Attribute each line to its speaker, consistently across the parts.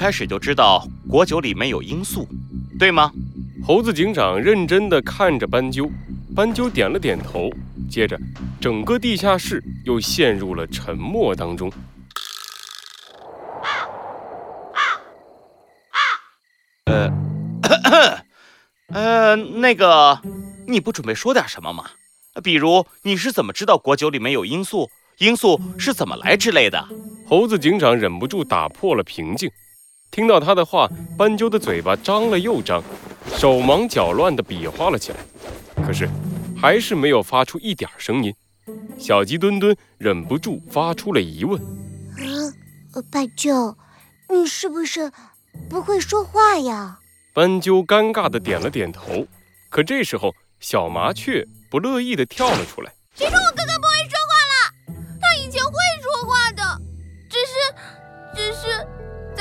Speaker 1: 开始就知道果酒里面有罂粟，对吗？
Speaker 2: 猴子警长认真地看着斑鸠，斑鸠点了点头。接着，整个地下室又陷入了沉默当中。
Speaker 1: 呃，呃，那个，你不准备说点什么吗？比如你是怎么知道果酒里面有罂粟？罂粟是怎么来之类的？
Speaker 2: 猴子警长忍不住打破了平静。听到他的话，斑鸠的嘴巴张了又张，手忙脚乱地比划了起来。可是，还是没有发出一点声音。小鸡墩墩忍不住发出了疑问：“
Speaker 3: 啊，斑鸠，你是不是不会说话呀？”
Speaker 2: 斑鸠尴尬地点了点头。可这时候，小麻雀不乐意地跳了出来：“
Speaker 4: 谁说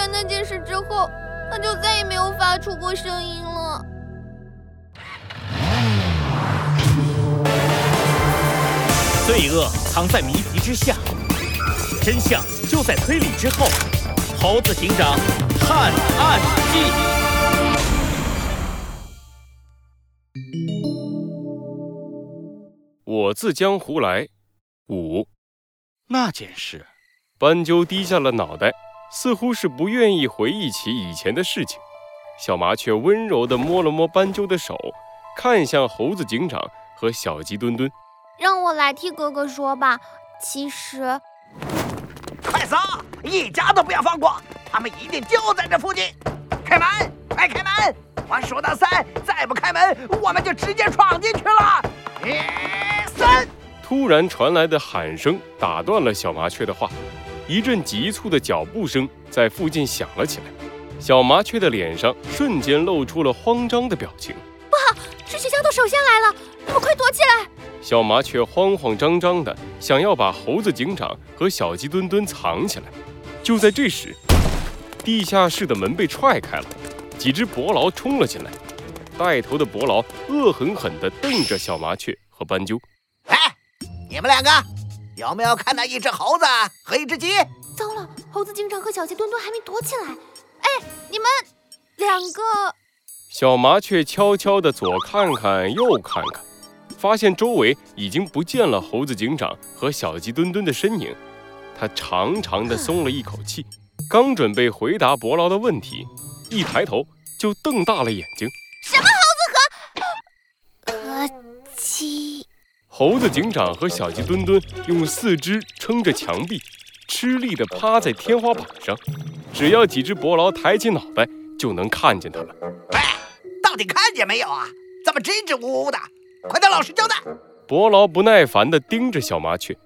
Speaker 4: 在那件事之后，他就再也没有发出过声音了。”
Speaker 5: 罪恶藏在谜题之下，真相就在推理之后。猴子警长探案记。
Speaker 2: 我自江湖来。五，
Speaker 1: 那件事，
Speaker 2: 斑鸠低下了脑袋，似乎是不愿意回忆起以前的事情。小麻雀温柔地摸了摸斑鸠的手，看向猴子警长和小鸡墩墩。
Speaker 4: 让我来替哥哥说吧。其实，
Speaker 6: 快走，一家都不要放过，他们一定就在这附近。开门，快开门！我数到三，再不开门，我们就直接闯进去了。一、三。
Speaker 2: 突然传来的喊声打断了小麻雀的话，一阵急促的脚步声在附近响了起来。小麻雀的脸上瞬间露出了慌张的表情。
Speaker 4: 不好，是学校的首先来了，我们快躲起来！
Speaker 2: 小麻雀慌慌张张的想要把猴子警长和小鸡墩墩藏起来。就在这时，地下室的门被踹开了，几只伯劳冲了进来。带头的伯劳恶狠狠地瞪着小麻雀和斑鸠：“
Speaker 6: 哎，你们两个有没有看到一只猴子和一只鸡？”
Speaker 4: 糟了，猴子警长和小鸡墩墩还没躲起来。哎，你们两个……
Speaker 2: 小麻雀悄悄地左看看右看看。发现周围已经不见了猴子警长和小鸡墩墩的身影，它长长的松了一口气，刚准备回答伯劳的问题，一抬头就瞪大了眼睛。
Speaker 4: 什么
Speaker 3: 猴子和和鸡？
Speaker 2: 猴子警长和小鸡墩墩用四肢撑着墙壁，吃力地趴在天花板上，只要几只伯劳抬起脑袋，就能看见他们。
Speaker 6: 喂，到底看见没有啊？怎么支支吾吾的？快点老实交代！
Speaker 2: 伯劳不耐烦地盯着小麻雀，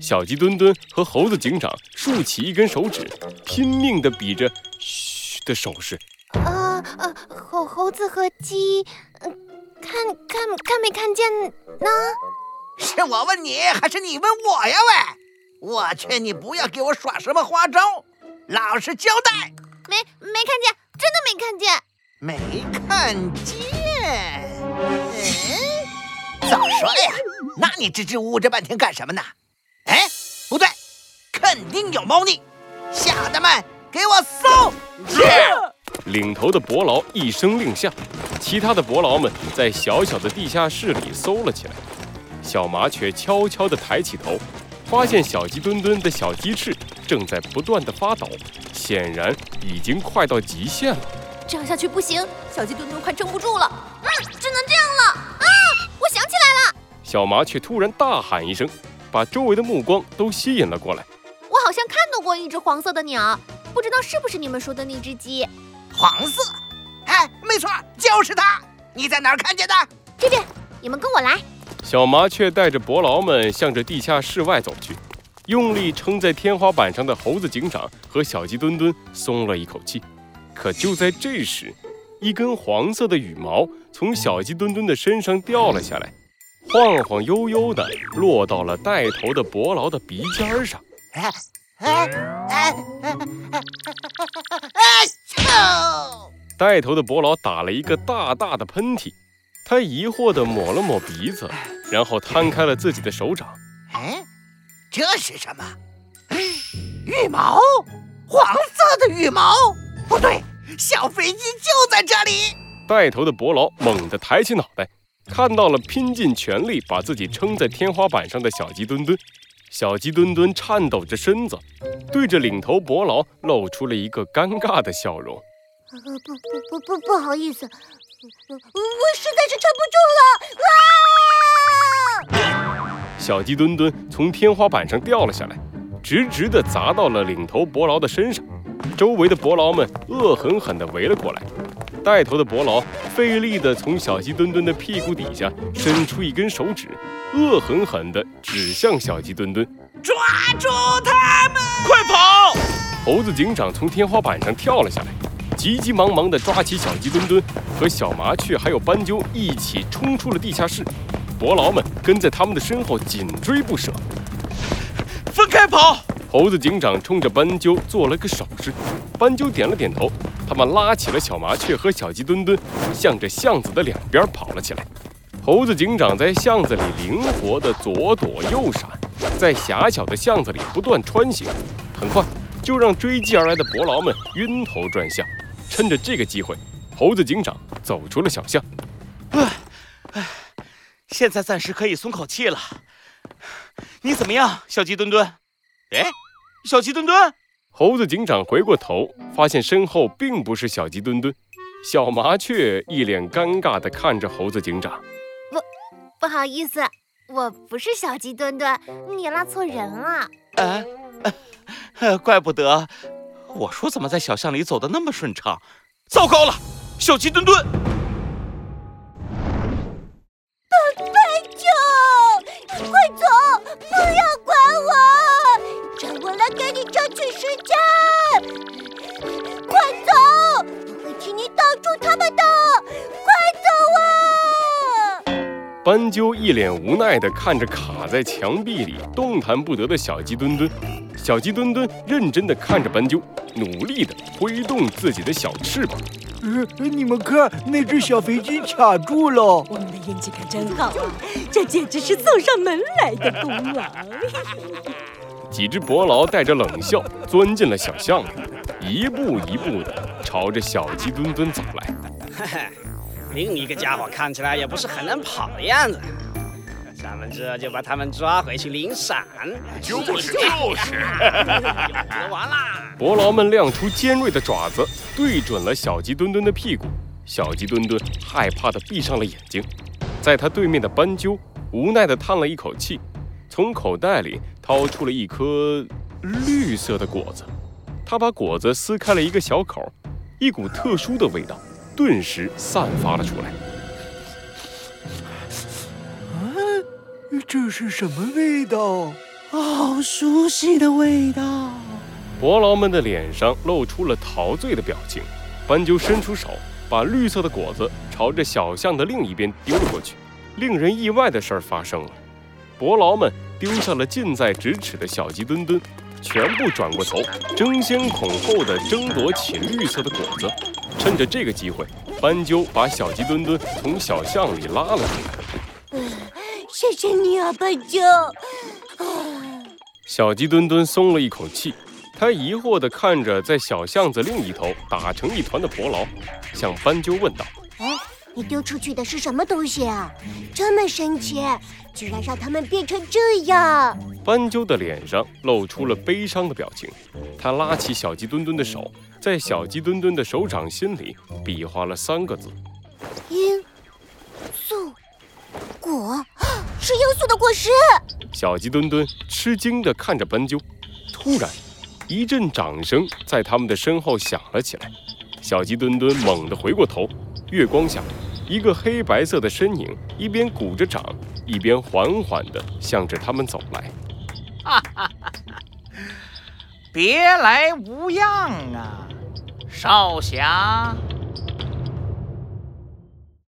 Speaker 2: 小鸡墩墩和猴子警长竖起一根手指，拼命地比着“嘘”的手势。
Speaker 3: 呃呃，猴猴子和鸡，看看看没看见呢？
Speaker 6: 是我问你，还是你问我呀？喂，我劝你不要给我耍什么花招，老实交代。
Speaker 4: 没没看见，真的没看见。
Speaker 6: 没看见。早说呀！那你支支吾吾这半天干什么呢？哎，不对，肯定有猫腻！小的们，给我搜！
Speaker 2: 是。领头的伯劳一声令下，其他的伯劳们在小小的地下室里搜了起来。小麻雀悄悄地抬起头，发现小鸡墩墩的小鸡翅正在不断地发抖，显然已经快到极限了。
Speaker 4: 这样下去不行，小鸡墩墩快撑不住了。嗯，只能这样了。啊！我想起来了！
Speaker 2: 小麻雀突然大喊一声，把周围的目光都吸引了过来。
Speaker 4: 我好像看到过一只黄色的鸟，不知道是不是你们说的那只鸡？
Speaker 6: 黄色？哎，没错，就是它。你在哪儿看见的？
Speaker 4: 这边，你们跟我来。
Speaker 2: 小麻雀带着伯劳们向着地下室外走去，用力撑在天花板上的猴子警长和小鸡墩墩松了一口气。可就在这时，一根黄色的羽毛从小鸡墩墩的身上掉了下来，晃晃悠悠地落到了带头的伯劳的鼻尖上。带头的伯劳打了一个大大的喷嚏，他疑惑地抹了抹鼻子，然后摊开了自己的手掌。
Speaker 6: 哎，这是什么？羽毛，黄色的羽毛。不对，小飞机就在这里！
Speaker 2: 带头的伯劳猛地抬起脑袋，看到了拼尽全力把自己撑在天花板上的小鸡墩墩。小鸡墩墩颤抖着身子，对着领头伯劳露出了一个尴尬的笑容。
Speaker 3: 呃，不不不不不好意思，我我实在是撑不住了啊！
Speaker 2: 小鸡墩墩从天花板上掉了下来，直直地砸到了领头伯劳的身上。周围的伯劳们恶狠狠地围了过来。带头的伯劳费力地从小鸡墩墩的屁股底下伸出一根手指，恶狠狠地指向小鸡墩墩。
Speaker 6: 抓住他们！
Speaker 1: 快跑！
Speaker 2: 猴子警长从天花板上跳了下来，急急忙忙地抓起小鸡墩墩和小麻雀还有斑鸠一起冲出了地下室。伯劳们跟在他们的身后紧追不舍。
Speaker 1: 分开跑！
Speaker 2: 猴子警长冲着斑鸠做了个手势，斑鸠点了点头。他们拉起了小麻雀和小鸡墩墩，向着巷子的两边跑了起来。猴子警长在巷子里灵活地左躲右闪，在狭小的巷子里不断穿行，很快就让追击而来的伯劳们晕头转向。趁着这个机会，猴子警长走出了小巷。
Speaker 1: 唉，唉，现在暂时可以松口气了。你怎么样，小鸡墩墩？哎。小鸡墩墩，
Speaker 2: 猴子警长回过头，发现身后并不是小鸡墩墩，小麻雀一脸尴尬地看着猴子警长。
Speaker 3: 不，不好意思，我不是小鸡墩墩，你拉错人了。
Speaker 1: 啊，怪不得，我。说怎么在小巷里走的那么顺畅？糟糕了，小鸡墩墩！
Speaker 3: 斑鸠，快走，不要管我！让我。来给你争取时间，快走！我。会替你挡住他们的，快走啊！
Speaker 2: 斑鸠一脸无奈地看着卡在墙壁里动弹不得的小鸡墩墩，小鸡墩墩认真地看着斑鸠，努力地挥动自己的小翅膀。
Speaker 7: 呃，你们看，那只小肥鸡卡住了。
Speaker 8: 我们的运气可真好啊，这简直是送上门来的功劳。
Speaker 2: 几只伯劳带着冷笑钻进了小巷里，一步一步地朝着小鸡墩墩走来。
Speaker 9: 嘿嘿，另一个家伙看起来也不是很能跑的样子，咱们这就把他们抓回去领赏。
Speaker 2: 就是 就是，
Speaker 9: 完啦！
Speaker 2: 伯劳们亮出尖锐的爪子，对准了小鸡墩墩的屁股。小鸡墩墩害怕地闭上了眼睛。在他对面的斑鸠无奈地叹了一口气。从口袋里掏出了一颗绿色的果子，他把果子撕开了一个小口，一股特殊的味道顿时散发了出来。
Speaker 7: 这是什么味道？
Speaker 10: 好熟悉的味道！
Speaker 2: 伯劳们的脸上露出了陶醉的表情。斑鸠伸出手，把绿色的果子朝着小巷的另一边丢了过去。令人意外的事儿发生了，伯劳们。丢下了近在咫尺的小鸡墩墩，全部转过头，争先恐后的争夺起绿色的果子。趁着这个机会，斑鸠把小鸡墩墩从小巷里拉了出来。
Speaker 3: 谢谢你啊，斑鸠。
Speaker 2: 小鸡墩墩松了一口气，他疑惑地看着在小巷子另一头打成一团的伯劳，向斑鸠问道：“
Speaker 3: 哎，你丢出去的是什么东西啊？这么神奇！”居然让他们变成这样！
Speaker 2: 斑鸠的脸上露出了悲伤的表情，他拉起小鸡墩墩的手，在小鸡墩墩的手掌心里比划了三个字：
Speaker 3: 的果实。
Speaker 2: 小鸡墩墩吃惊地看着斑鸠，突然，一阵掌声在他们的身后响了起来。小鸡墩墩猛地回过头，月光下。一个黑白色的身影一边鼓着掌，一边缓缓地向着他们走来。
Speaker 6: 哈哈哈！别来无恙啊，少侠。